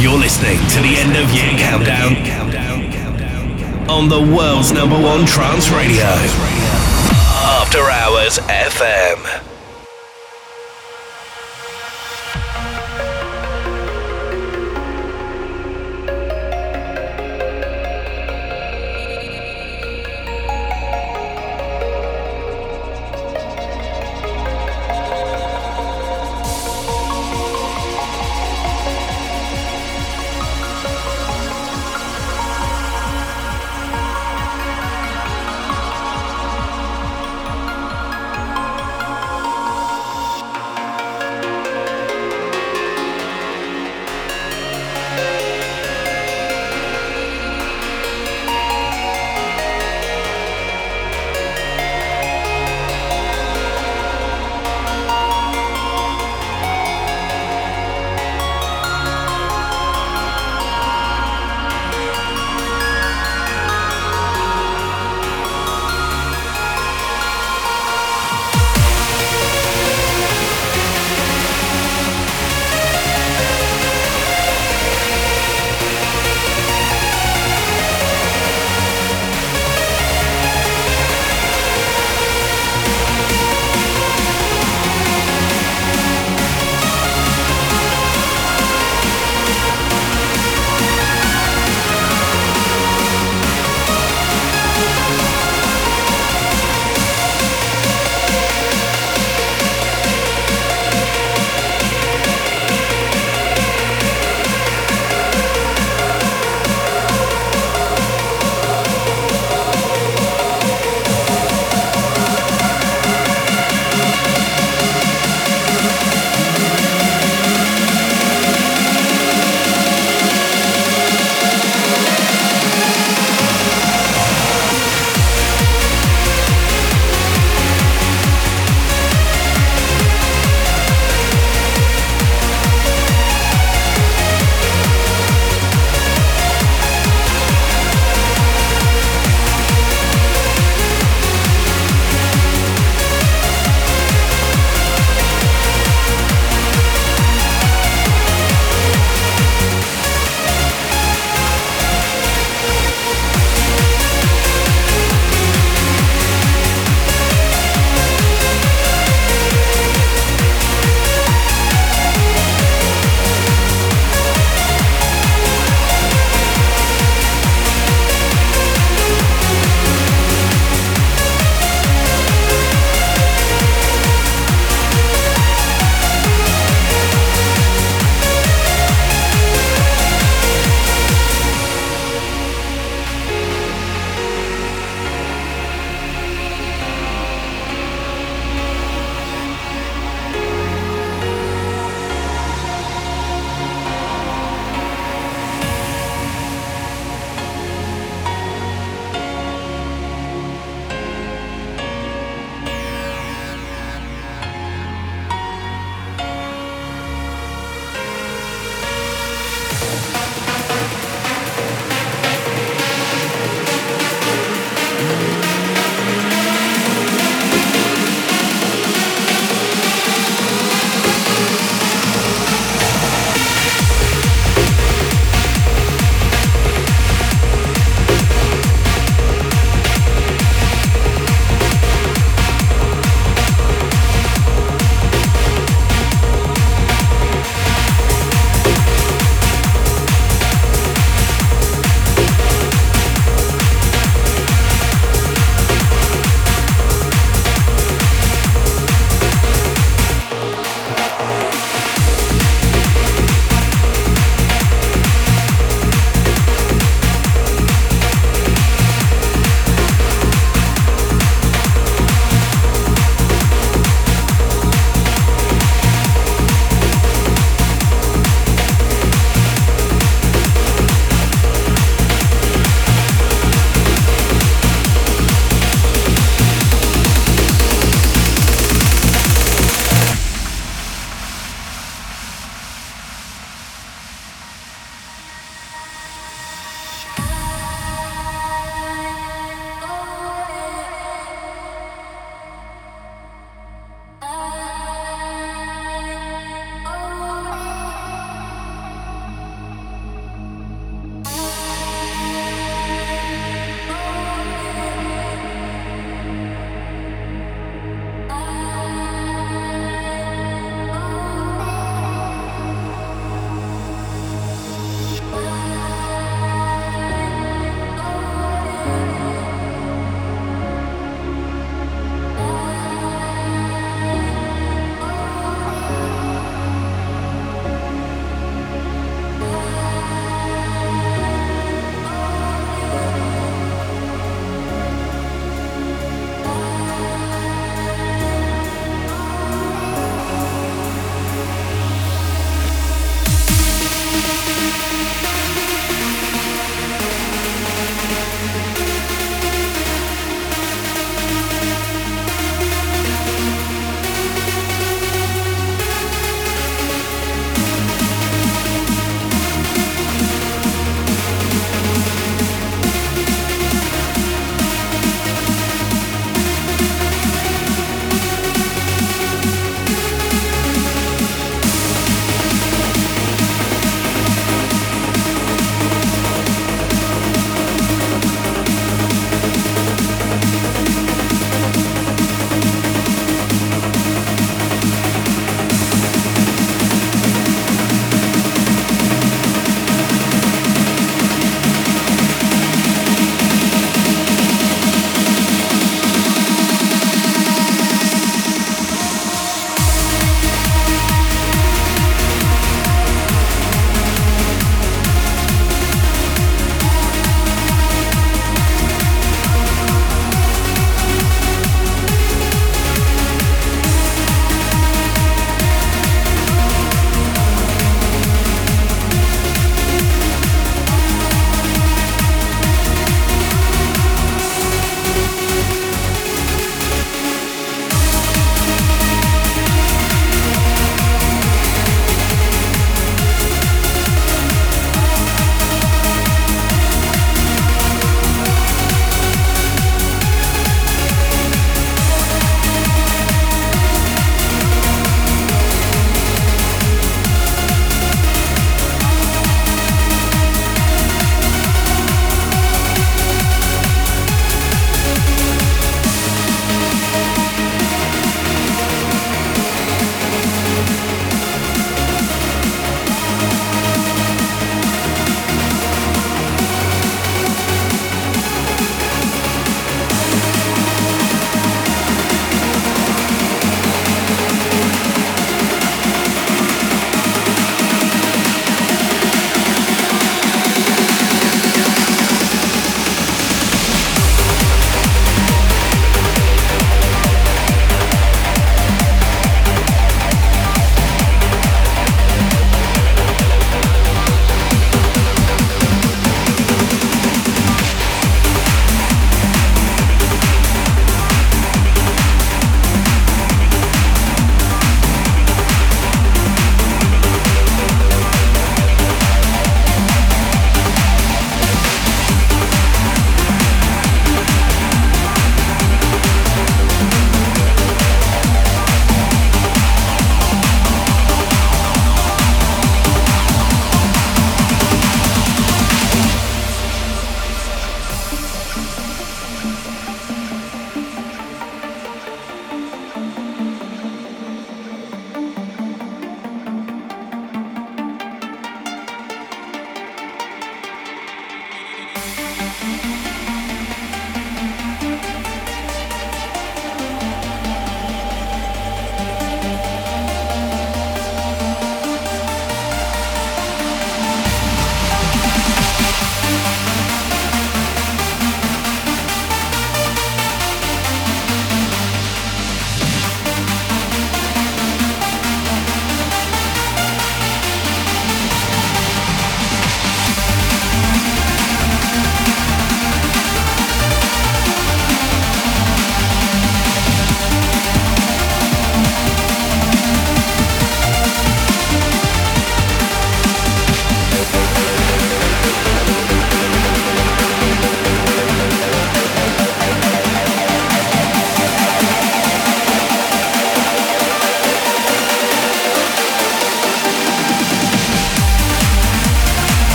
You're listening to the end of year countdown on the world's number one trance radio. After Hours FM.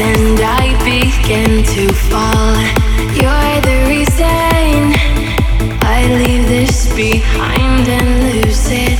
And I begin to fall. You're the reason I leave this behind and lose it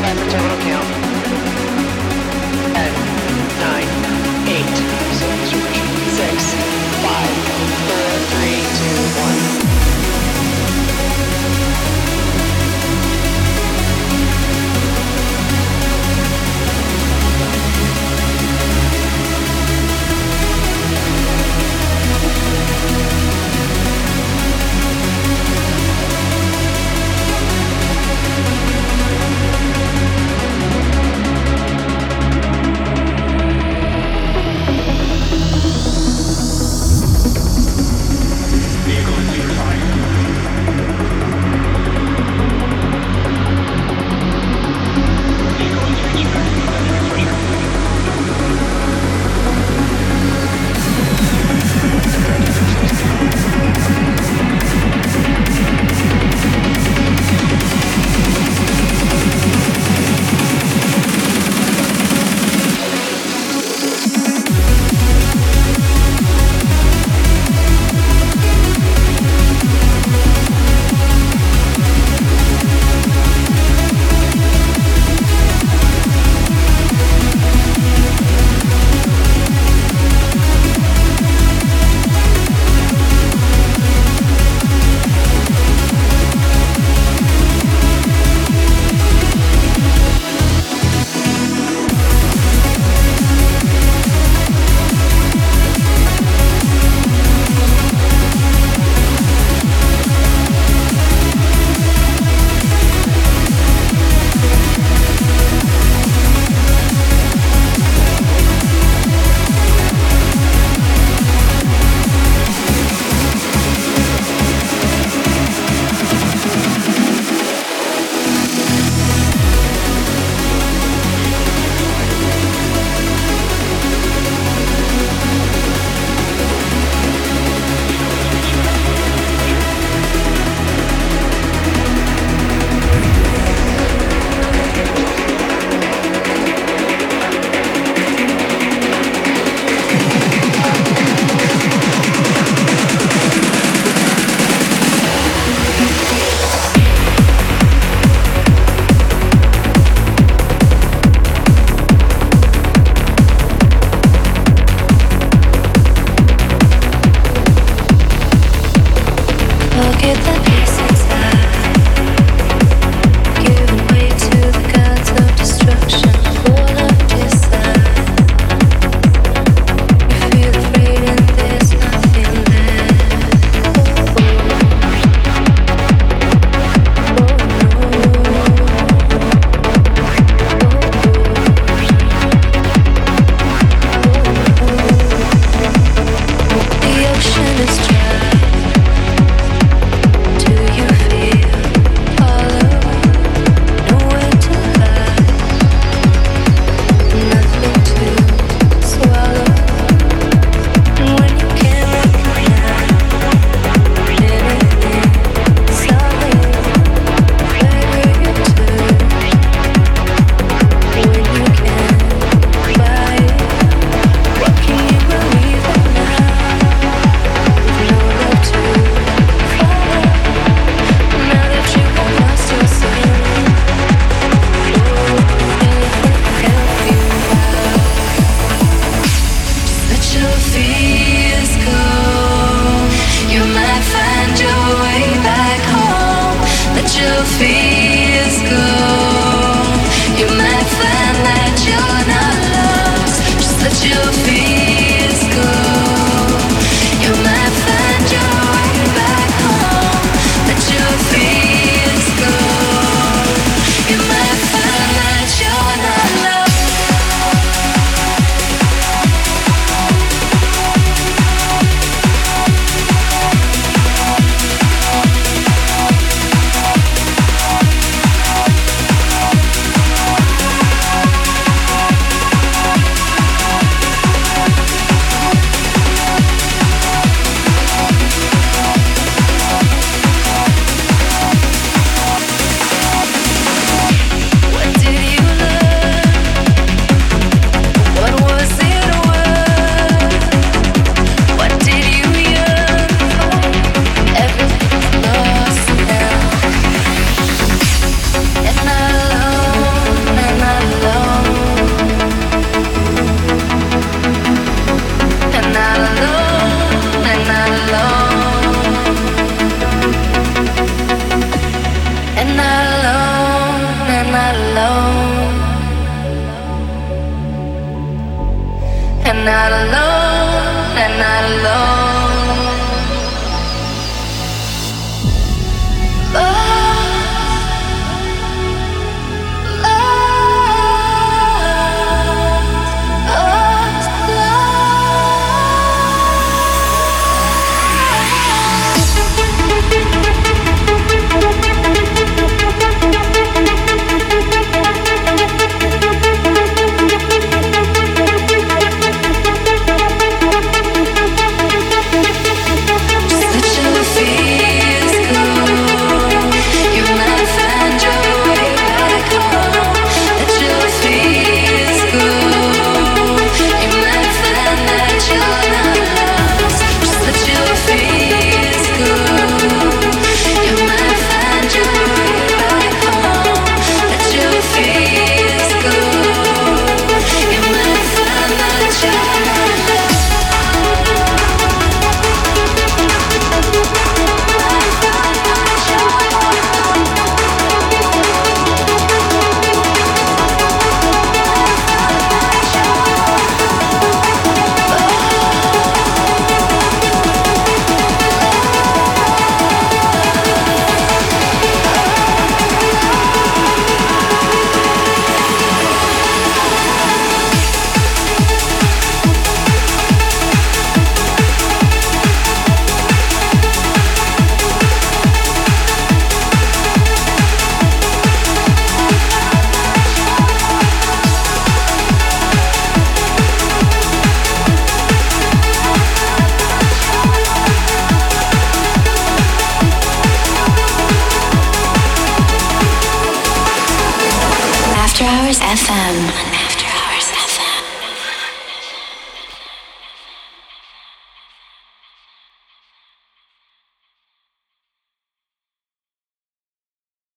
15, stand by